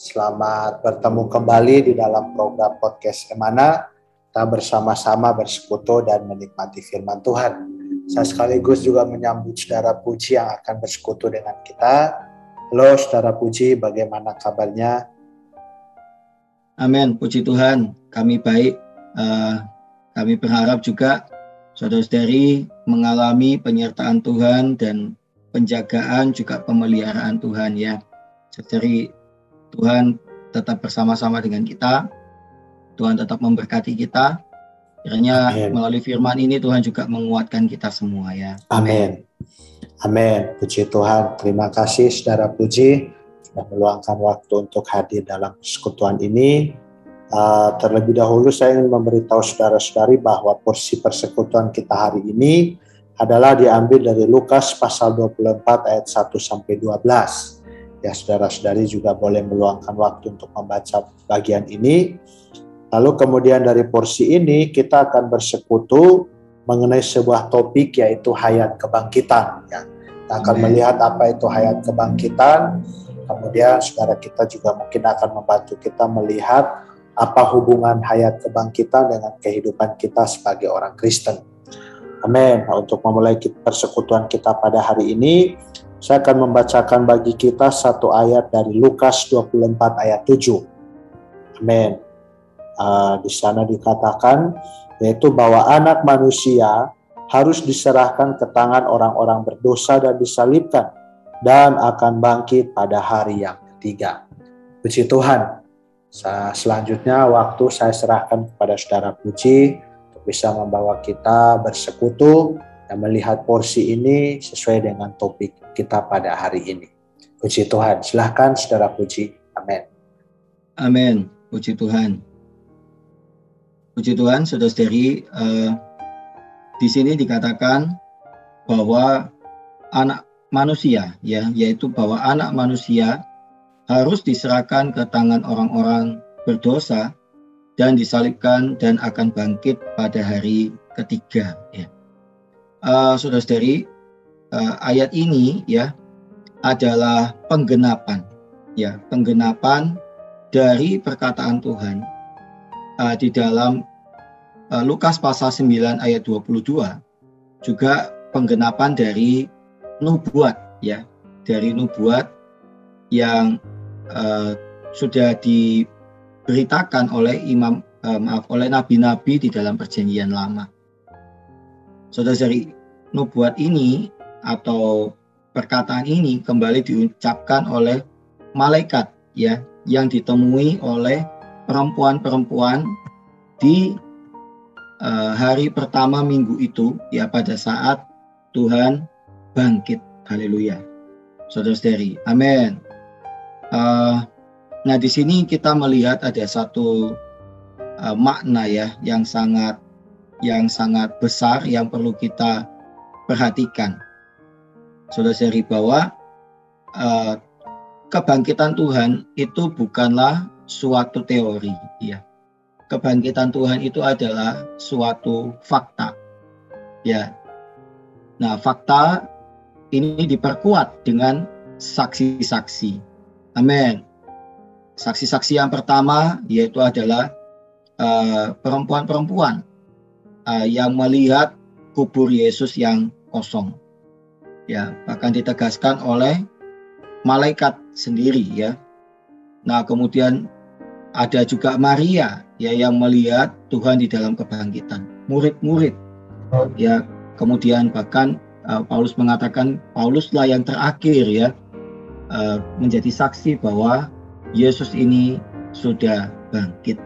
Selamat bertemu kembali di dalam program podcast Emana. Kita bersama-sama bersekutu dan menikmati firman Tuhan. Saya sekaligus juga menyambut saudara Puji yang akan bersekutu dengan kita. Halo saudara Puji, bagaimana kabarnya? Amin, puji Tuhan. Kami baik. Uh, kami berharap juga saudara-saudari mengalami penyertaan Tuhan dan penjagaan juga pemeliharaan Tuhan ya. Jadi Tuhan tetap bersama-sama dengan kita. Tuhan tetap memberkati kita. Kiranya Amen. melalui firman ini Tuhan juga menguatkan kita semua ya. Amin. Amin. Puji Tuhan. Terima kasih saudara Puji sudah meluangkan waktu untuk hadir dalam persekutuan ini. Uh, terlebih dahulu saya ingin memberitahu saudara-saudari bahwa porsi persekutuan kita hari ini adalah diambil dari Lukas pasal 24 ayat 1 sampai 12 ya saudara-saudari juga boleh meluangkan waktu untuk membaca bagian ini. Lalu kemudian dari porsi ini kita akan bersekutu mengenai sebuah topik yaitu hayat kebangkitan. Ya. Kita akan Amen. melihat apa itu hayat kebangkitan. Kemudian saudara kita juga mungkin akan membantu kita melihat apa hubungan hayat kebangkitan dengan kehidupan kita sebagai orang Kristen. Amin. Nah, untuk memulai persekutuan kita pada hari ini, saya akan membacakan bagi kita satu ayat dari Lukas 24 ayat 7. Amin. Uh, di sana dikatakan yaitu bahwa anak manusia harus diserahkan ke tangan orang-orang berdosa dan disalibkan dan akan bangkit pada hari yang ketiga. Puji Tuhan. Selanjutnya waktu saya serahkan kepada saudara Puji untuk bisa membawa kita bersekutu dan melihat porsi ini sesuai dengan topik kita pada hari ini. Puji Tuhan. Silahkan saudara puji. Amin. Amin. Puji Tuhan. Puji Tuhan, saudara-saudari, uh, di sini dikatakan bahwa anak manusia, ya, yaitu bahwa anak manusia harus diserahkan ke tangan orang-orang berdosa dan disalibkan dan akan bangkit pada hari ketiga. Ya. Uh, saudara-saudari, uh, ayat ini ya adalah penggenapan ya penggenapan dari perkataan Tuhan uh, di dalam uh, Lukas pasal 9 ayat 22 juga penggenapan dari nubuat ya dari nubuat yang uh, sudah diberitakan oleh imam uh, maaf oleh nabi-nabi di dalam perjanjian lama. Saudara dari nubuat ini atau perkataan ini kembali diucapkan oleh malaikat ya yang ditemui oleh perempuan-perempuan di uh, hari pertama minggu itu ya pada saat Tuhan bangkit. Haleluya. Saudara-saudari, amin. Uh, nah di sini kita melihat ada satu uh, makna ya yang sangat yang sangat besar yang perlu kita perhatikan saudara-saudari bahwa uh, kebangkitan Tuhan itu bukanlah suatu teori, ya. Kebangkitan Tuhan itu adalah suatu fakta, ya. Nah, fakta ini diperkuat dengan saksi-saksi. Amin. Saksi-saksi yang pertama yaitu adalah uh, perempuan-perempuan uh, yang melihat kubur Yesus yang kosong ya bahkan ditegaskan oleh malaikat sendiri ya. Nah, kemudian ada juga Maria ya yang melihat Tuhan di dalam kebangkitan. Murid-murid ya, kemudian bahkan uh, Paulus mengatakan Pauluslah yang terakhir ya uh, menjadi saksi bahwa Yesus ini sudah bangkit.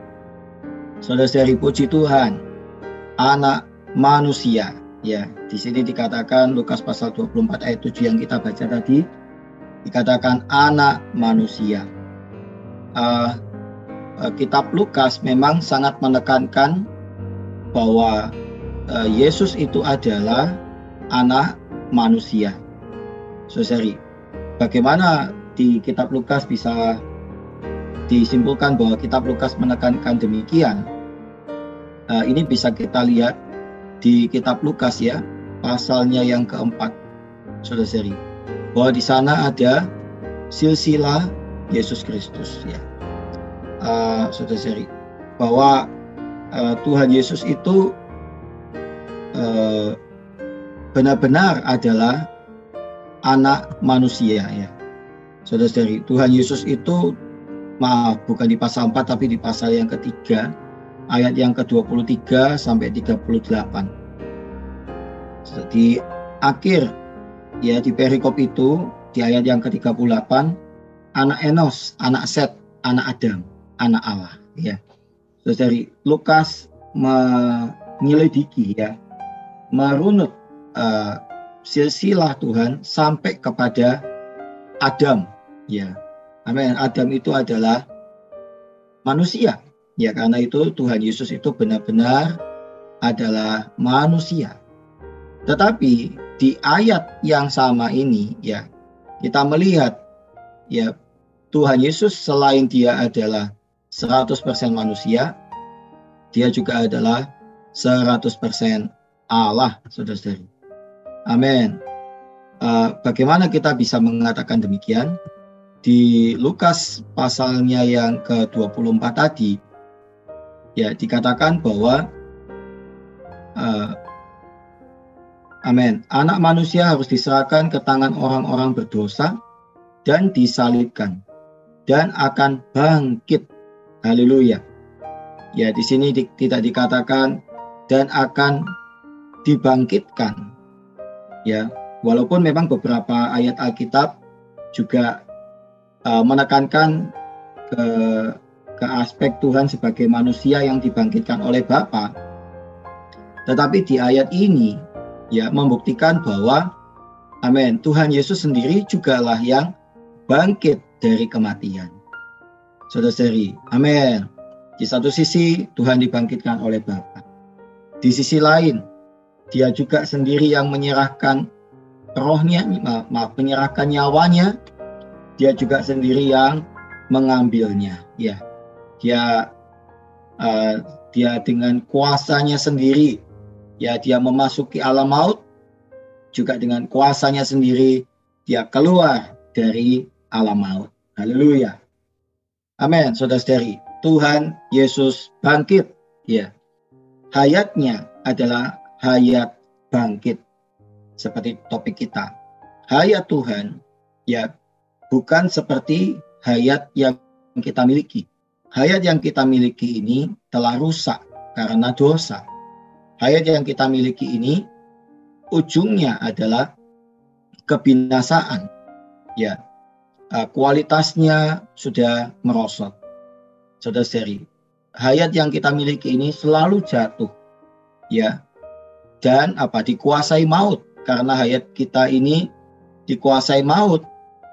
Saudara-saudari puji Tuhan, anak manusia Ya, di sini dikatakan Lukas pasal 24 ayat 7 yang kita baca tadi dikatakan anak manusia. Uh, uh, kitab Lukas memang sangat menekankan bahwa uh, Yesus itu adalah anak manusia. Saudari, bagaimana di kitab Lukas bisa disimpulkan bahwa kitab Lukas menekankan demikian? Uh, ini bisa kita lihat di kitab Lukas ya, pasalnya yang keempat, saudari, bahwa di sana ada silsilah Yesus Kristus ya, uh, saudari, bahwa uh, Tuhan Yesus itu uh, benar-benar adalah anak manusia ya. Saudara-saudari, Tuhan Yesus itu maaf bukan di pasal 4 tapi di pasal yang ketiga ayat yang ke-23 sampai 38. Di akhir ya di perikop itu di ayat yang ke-38 anak Enos, anak Set, anak Adam, anak Allah ya. Terus dari Lukas menyelidiki ya, merunut uh, silsilah Tuhan sampai kepada Adam ya. Amin. Adam itu adalah manusia. Ya karena itu Tuhan Yesus itu benar-benar adalah manusia. Tetapi di ayat yang sama ini ya kita melihat ya Tuhan Yesus selain dia adalah 100% manusia, dia juga adalah 100% Allah, saudara-saudari. Amin. Uh, bagaimana kita bisa mengatakan demikian? Di Lukas pasalnya yang ke-24 tadi, ya dikatakan bahwa uh, Amin. Anak manusia harus diserahkan ke tangan orang-orang berdosa dan disalibkan dan akan bangkit Haleluya. Ya, di sini di, tidak dikatakan dan akan dibangkitkan. Ya, walaupun memang beberapa ayat Alkitab juga uh, menekankan ke ke aspek Tuhan sebagai manusia yang dibangkitkan oleh Bapa. Tetapi di ayat ini ya membuktikan bahwa amin, Tuhan Yesus sendiri jugalah yang bangkit dari kematian. Saudara-saudari, amin. Di satu sisi Tuhan dibangkitkan oleh Bapa. Di sisi lain, dia juga sendiri yang menyerahkan rohnya, maaf, menyerahkan nyawanya. Dia juga sendiri yang mengambilnya. Ya, dia uh, dia dengan kuasanya sendiri, ya dia memasuki alam maut. Juga dengan kuasanya sendiri, dia keluar dari alam maut. Haleluya. Amin, saudara-saudari. Tuhan Yesus bangkit. Ya. Hayatnya adalah hayat bangkit. Seperti topik kita. Hayat Tuhan ya bukan seperti hayat yang kita miliki. Hayat yang kita miliki ini telah rusak karena dosa. Hayat yang kita miliki ini ujungnya adalah kebinasaan. Ya, uh, kualitasnya sudah merosot. Saudara seri, hayat yang kita miliki ini selalu jatuh, ya, dan apa dikuasai maut karena hayat kita ini dikuasai maut.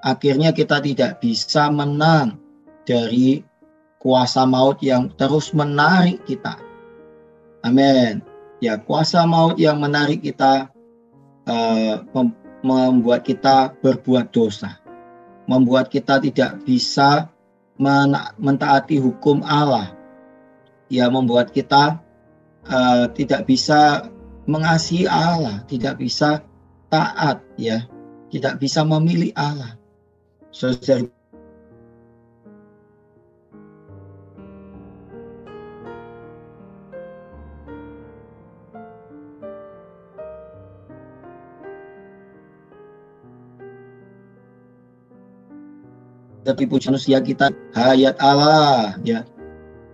Akhirnya kita tidak bisa menang dari kuasa maut yang terus menarik kita. Amin. Ya, kuasa maut yang menarik kita uh, membuat kita berbuat dosa membuat kita tidak bisa mentaati hukum Allah. Ya membuat kita uh, tidak bisa mengasihi Allah, tidak bisa taat ya, tidak bisa memilih Allah. Saudara tapi manusia kita hayat Allah ya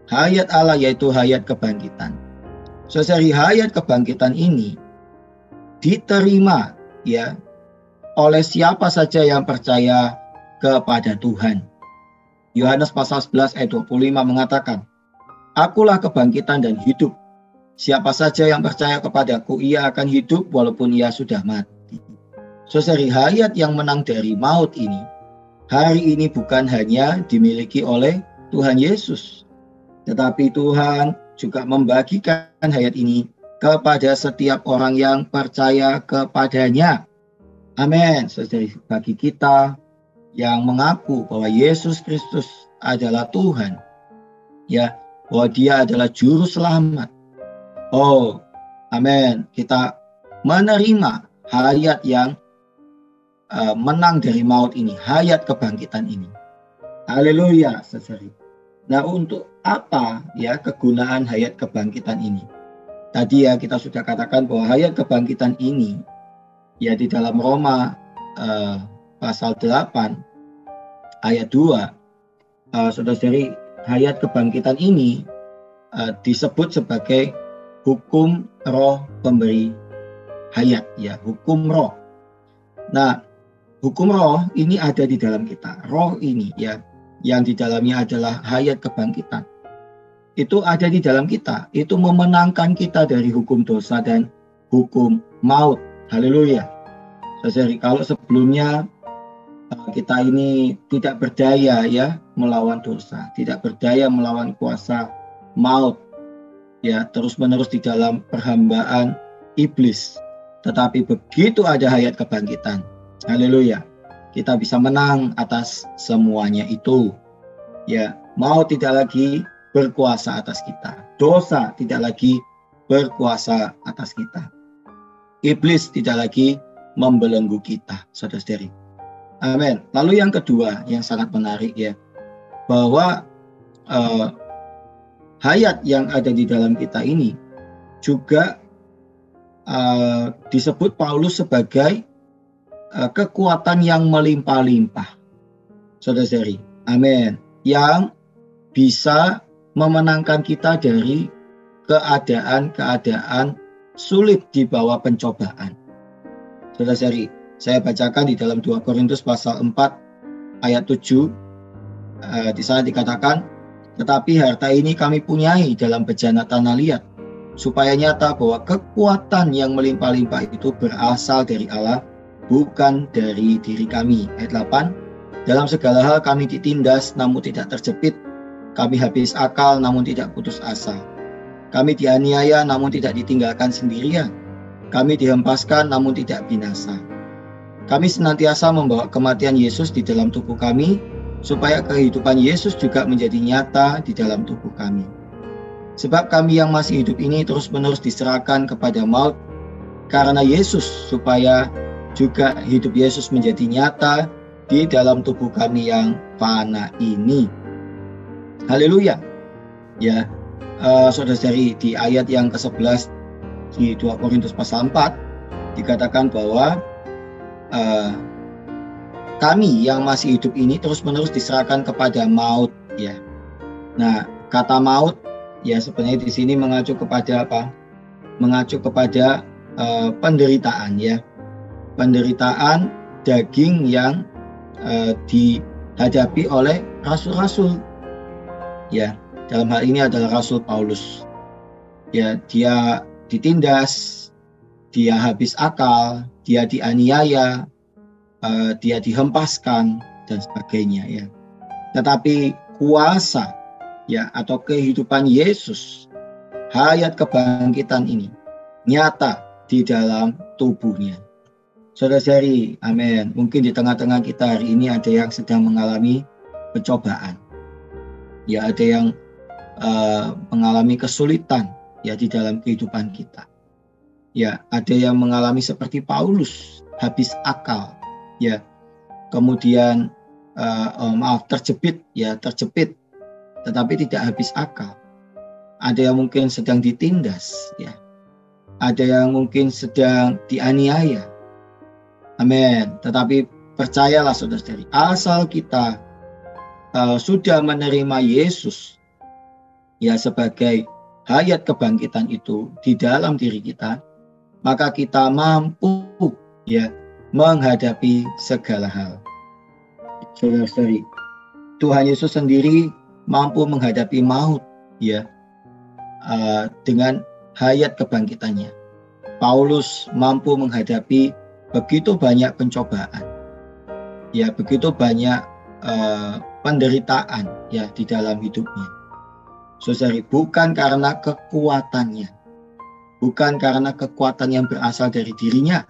hayat Allah yaitu hayat kebangkitan Saudari hayat kebangkitan ini diterima ya oleh siapa saja yang percaya kepada Tuhan. Yohanes pasal 11 ayat 25 mengatakan, Akulah kebangkitan dan hidup. Siapa saja yang percaya kepadaku, ia akan hidup walaupun ia sudah mati. Saudari hayat yang menang dari maut ini hari ini bukan hanya dimiliki oleh Tuhan Yesus, tetapi Tuhan juga membagikan hayat ini kepada setiap orang yang percaya kepadanya. Amin. Bagi kita yang mengaku bahwa Yesus Kristus adalah Tuhan, ya, bahwa Dia adalah juru selamat. Oh, amin. Kita menerima hayat yang uh, menang dari maut ini, hayat kebangkitan ini. Haleluya, saudari. Nah, untuk apa ya kegunaan hayat kebangkitan ini? Tadi ya kita sudah katakan bahwa hayat kebangkitan ini ya di dalam Roma uh, pasal 8 ayat 2 uh, saudara-saudari hayat kebangkitan ini uh, disebut sebagai hukum roh pemberi hayat ya hukum roh. Nah, hukum roh ini ada di dalam kita. Roh ini ya yang di dalamnya adalah hayat kebangkitan. Itu ada di dalam kita. Itu memenangkan kita dari hukum dosa dan hukum maut. Haleluya. Saudari, kalau sebelumnya eh, kita ini tidak berdaya ya melawan dosa, tidak berdaya melawan kuasa maut, ya terus-menerus di dalam perhambaan iblis. Tetapi begitu ada hayat kebangkitan, haleluya, kita bisa menang atas semuanya itu. Ya, mau tidak lagi berkuasa atas kita. Dosa tidak lagi berkuasa atas kita. Iblis tidak lagi membelenggu kita, saudara-saudari. Amin. Lalu yang kedua yang sangat menarik ya, bahwa uh, hayat yang ada di dalam kita ini juga uh, disebut Paulus sebagai kekuatan yang melimpah-limpah. Saudara-saudari, amin. Yang bisa memenangkan kita dari keadaan-keadaan sulit di bawah pencobaan. Saudara-saudari, saya bacakan di dalam 2 Korintus pasal 4 ayat 7. Uh, eh, di sana dikatakan, tetapi harta ini kami punyai dalam bejana tanah liat, supaya nyata bahwa kekuatan yang melimpah-limpah itu berasal dari Allah bukan dari diri kami. Ayat 8, dalam segala hal kami ditindas namun tidak terjepit, kami habis akal namun tidak putus asa. Kami dianiaya namun tidak ditinggalkan sendirian. Kami dihempaskan namun tidak binasa. Kami senantiasa membawa kematian Yesus di dalam tubuh kami, supaya kehidupan Yesus juga menjadi nyata di dalam tubuh kami. Sebab kami yang masih hidup ini terus-menerus diserahkan kepada maut karena Yesus, supaya juga hidup Yesus menjadi nyata di dalam tubuh kami yang fana ini. Haleluya. Ya, uh, saudara-saudari di ayat yang ke-11 di 2 Korintus pasal 4 dikatakan bahwa uh, kami yang masih hidup ini terus-menerus diserahkan kepada maut ya. Nah, kata maut ya sebenarnya di sini mengacu kepada apa? Mengacu kepada uh, penderitaan ya penderitaan daging yang uh, dihadapi oleh rasul-rasul. Ya, dalam hal ini adalah Rasul Paulus. Ya, dia ditindas, dia habis akal, dia dianiaya, uh, dia dihempaskan dan sebagainya ya. Tetapi kuasa ya atau kehidupan Yesus, hayat kebangkitan ini nyata di dalam tubuhnya. Saudara-saudari, amin. Mungkin di tengah-tengah kita hari ini ada yang sedang mengalami pencobaan. Ya, ada yang uh, mengalami kesulitan ya di dalam kehidupan kita. Ya, ada yang mengalami seperti Paulus, habis akal. Ya, kemudian uh, oh, maaf terjepit ya, terjepit tetapi tidak habis akal. Ada yang mungkin sedang ditindas ya. Ada yang mungkin sedang dianiaya Amin. Tetapi percayalah saudara-saudari, asal kita uh, sudah menerima Yesus ya sebagai hayat kebangkitan itu di dalam diri kita, maka kita mampu ya menghadapi segala hal. Saudara-saudari, Tuhan Yesus sendiri mampu menghadapi maut ya uh, dengan hayat kebangkitannya. Paulus mampu menghadapi begitu banyak pencobaan, ya begitu banyak uh, penderitaan ya di dalam hidupnya. Saudari, bukan karena kekuatannya. Bukan karena kekuatan yang berasal dari dirinya,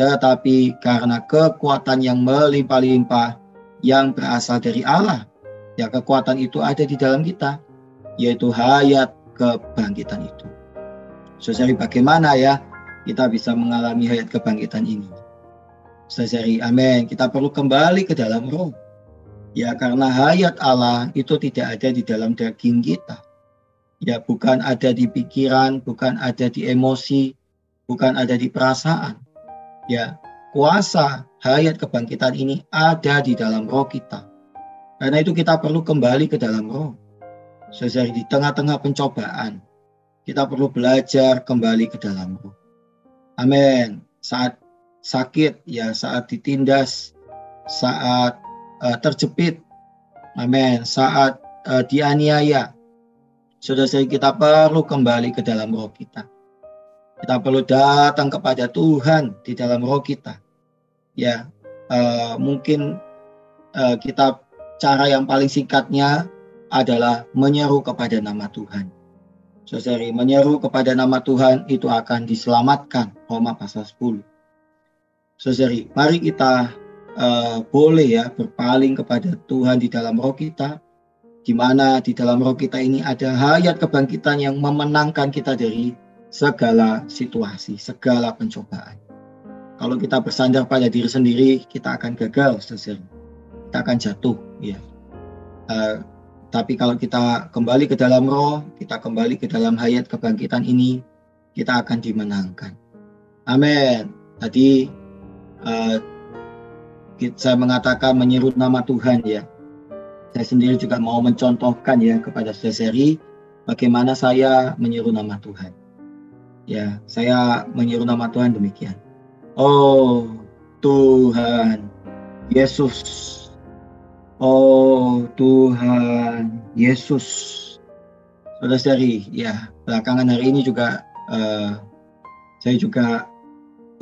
tetapi karena kekuatan yang melimpah-limpah yang berasal dari Allah. Ya, kekuatan itu ada di dalam kita, yaitu hayat kebangkitan itu. Saudari, bagaimana ya kita bisa mengalami hayat kebangkitan ini? Saudari, amin. Kita perlu kembali ke dalam roh. Ya, karena hayat Allah itu tidak ada di dalam daging kita. Ya, bukan ada di pikiran, bukan ada di emosi, bukan ada di perasaan. Ya, kuasa hayat kebangkitan ini ada di dalam roh kita. Karena itu kita perlu kembali ke dalam roh. Saudari, di tengah-tengah pencobaan, kita perlu belajar kembali ke dalam roh. Amin. Saat sakit, ya saat ditindas, saat uh, terjepit, amin. Saat uh, dianiaya, sudah saya kita perlu kembali ke dalam roh kita. Kita perlu datang kepada Tuhan di dalam roh kita. Ya, uh, mungkin uh, kita cara yang paling singkatnya adalah menyeru kepada nama Tuhan Saudari, menyeru kepada nama Tuhan itu akan diselamatkan. Roma pasal 10. Saudari, mari kita uh, boleh ya berpaling kepada Tuhan di dalam roh kita. Di mana di dalam roh kita ini ada hayat kebangkitan yang memenangkan kita dari segala situasi, segala pencobaan. Kalau kita bersandar pada diri sendiri, kita akan gagal, saudari. Kita akan jatuh, ya. Uh, tapi kalau kita kembali ke dalam roh, kita kembali ke dalam hayat kebangkitan ini, kita akan dimenangkan. Amin. Tadi uh, saya mengatakan menyeru nama Tuhan ya. Saya sendiri juga mau mencontohkan ya kepada saudari bagaimana saya menyeru nama Tuhan. Ya, saya menyeru nama Tuhan demikian. Oh Tuhan, Yesus Oh Tuhan Yesus. Saudara-saudari, ya belakangan hari ini juga uh, saya juga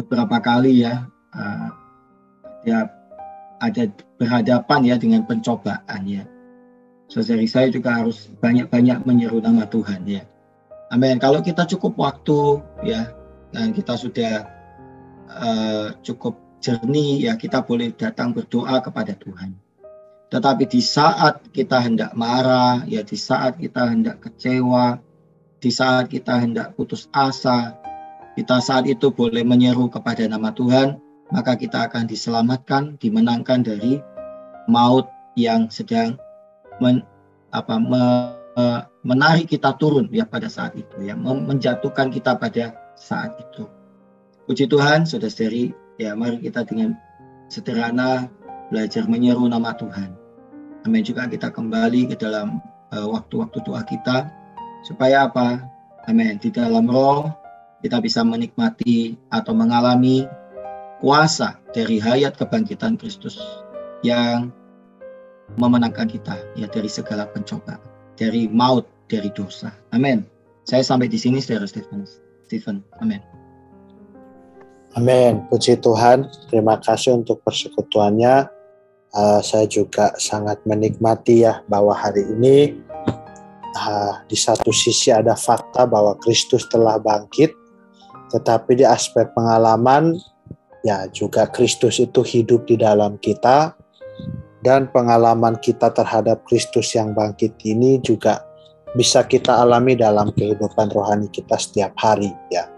beberapa kali ya uh, ya ada berhadapan ya dengan pencobaan ya. Saudari saya juga harus banyak-banyak menyeru nama Tuhan ya. Amin. Kalau kita cukup waktu ya dan kita sudah uh, cukup jernih ya kita boleh datang berdoa kepada Tuhan. Tetapi di saat kita hendak marah, ya di saat kita hendak kecewa, di saat kita hendak putus asa, kita saat itu boleh menyeru kepada nama Tuhan, maka kita akan diselamatkan, dimenangkan dari maut yang sedang men, apa, me, menarik kita turun ya pada saat itu ya menjatuhkan kita pada saat itu. Puji Tuhan, saudara-saudari, ya mari kita dengan sederhana belajar menyeru nama Tuhan. Amin juga kita kembali ke dalam eh, waktu-waktu doa kita supaya apa? Amin. Di dalam roh kita bisa menikmati atau mengalami kuasa dari hayat kebangkitan Kristus yang memenangkan kita ya dari segala pencobaan, dari maut, dari dosa. Amin. Saya sampai di sini Saudara Stephen. Stephen. Amin. Amin. Puji Tuhan. Terima kasih untuk persekutuannya uh, saya juga sangat menikmati ya bahwa hari ini uh, di satu sisi ada fakta bahwa Kristus telah bangkit, tetapi di aspek pengalaman ya juga Kristus itu hidup di dalam kita dan pengalaman kita terhadap Kristus yang bangkit ini juga bisa kita alami dalam kehidupan rohani kita setiap hari ya.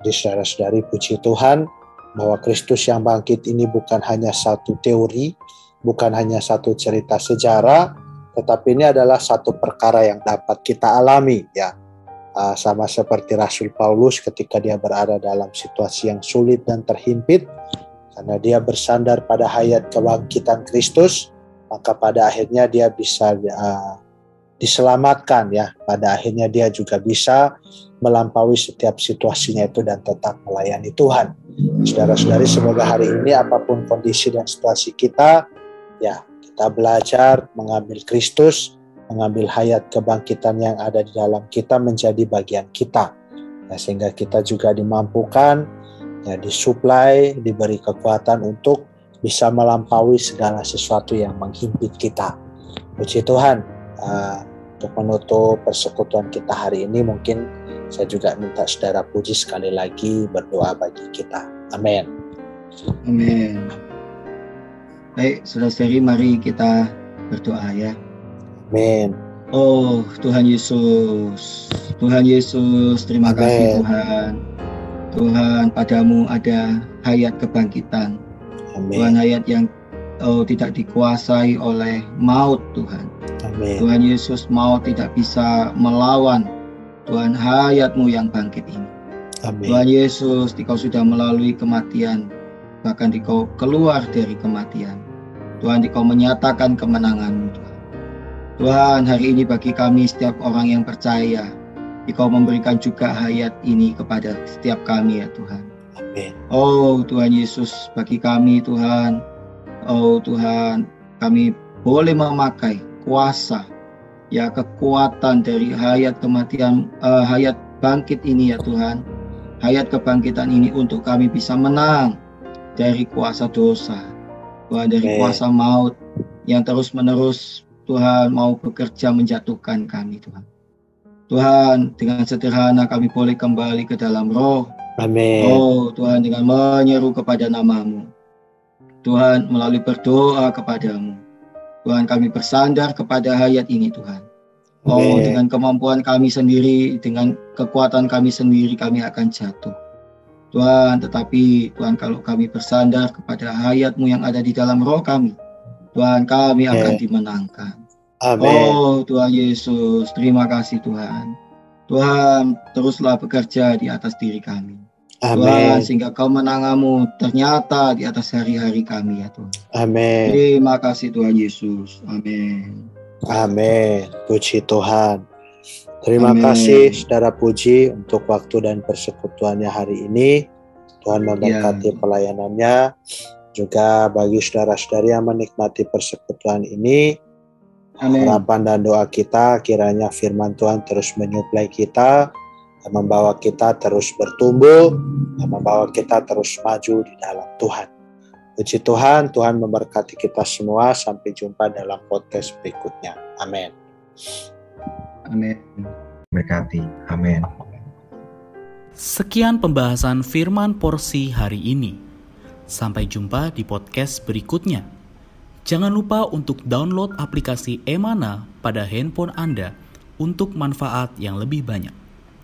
Jadi saudara-saudari puji Tuhan bahwa Kristus yang bangkit ini bukan hanya satu teori, bukan hanya satu cerita sejarah, tetapi ini adalah satu perkara yang dapat kita alami ya. Uh, sama seperti Rasul Paulus ketika dia berada dalam situasi yang sulit dan terhimpit karena dia bersandar pada hayat kebangkitan Kristus, maka pada akhirnya dia bisa uh, diselamatkan ya. Pada akhirnya dia juga bisa melampaui setiap situasinya itu dan tetap melayani Tuhan. Saudara-saudari, semoga hari ini apa pun kondisi dan situasi kita, ya kita belajar mengambil Kristus, mengambil hayat kebangkitan yang ada di dalam kita menjadi bagian kita. Ya, sehingga kita juga dimampukan, ya, disuplai, diberi kekuatan untuk bisa melampaui segala sesuatu yang menghimpit kita. Puji Tuhan, uh, Untuk menutup persekutuan kita hari ini mungkin saya juga minta saudara puji sekali lagi berdoa bagi kita. Amin. Amin. Baik, saudara-saudari mari kita berdoa ya. Amin. Oh Tuhan Yesus, Tuhan Yesus, terima Amin. kasih Tuhan. Tuhan padamu ada hayat kebangkitan. Tuhan Amin. hayat yang oh, tidak dikuasai oleh maut Tuhan. Amin. Tuhan Yesus maut tidak bisa melawan Tuhan hayatmu yang bangkit ini. Amin. Tuhan Yesus, Engkau sudah melalui kematian, bahkan Engkau keluar dari kematian. Tuhan, Engkau menyatakan kemenangan Tuhan. Tuhan, hari ini bagi kami setiap orang yang percaya, Engkau memberikan juga hayat ini kepada setiap kami ya Tuhan. Amin. Oh Tuhan Yesus, bagi kami Tuhan, oh Tuhan, kami boleh memakai kuasa, ya kekuatan dari hayat kematian, eh, hayat bangkit ini ya Tuhan, hayat kebangkitan ini untuk kami bisa menang dari kuasa dosa, Tuhan dari kuasa maut yang terus menerus Tuhan mau bekerja menjatuhkan kami Tuhan. Tuhan, dengan sederhana kami boleh kembali ke dalam roh, Amin. Oh Tuhan dengan menyeru kepada namamu Tuhan melalui berdoa kepadamu Tuhan kami bersandar kepada hayat ini Tuhan Oh Amin. dengan kemampuan kami sendiri Dengan kekuatan kami sendiri kami akan jatuh Tuhan tetapi Tuhan kalau kami bersandar kepada hayatmu yang ada di dalam roh kami Tuhan kami akan Amin. dimenangkan Amin. Oh Tuhan Yesus, terima kasih Tuhan. Tuhan, teruslah bekerja di atas diri kami. Tuhan, Amin. sehingga kemenanganmu ternyata di atas hari-hari kami ya Tuhan. Amin. Terima kasih Tuhan Yesus. Amin. Amin. Puji Tuhan. Terima Amin. kasih saudara puji untuk waktu dan persekutuannya hari ini. Tuhan memberkati pelayanannya. Juga bagi saudara-saudari yang menikmati persekutuan ini, Amin. harapan dan doa kita kiranya firman Tuhan terus menyuplai kita, dan membawa kita terus bertumbuh, dan membawa kita terus maju di dalam Tuhan. Puji Tuhan, Tuhan memberkati kita semua. Sampai jumpa dalam podcast berikutnya. Amin. Amin. berkati. Amin. Sekian pembahasan firman porsi hari ini. Sampai jumpa di podcast berikutnya. Jangan lupa untuk download aplikasi Emana pada handphone Anda untuk manfaat yang lebih banyak.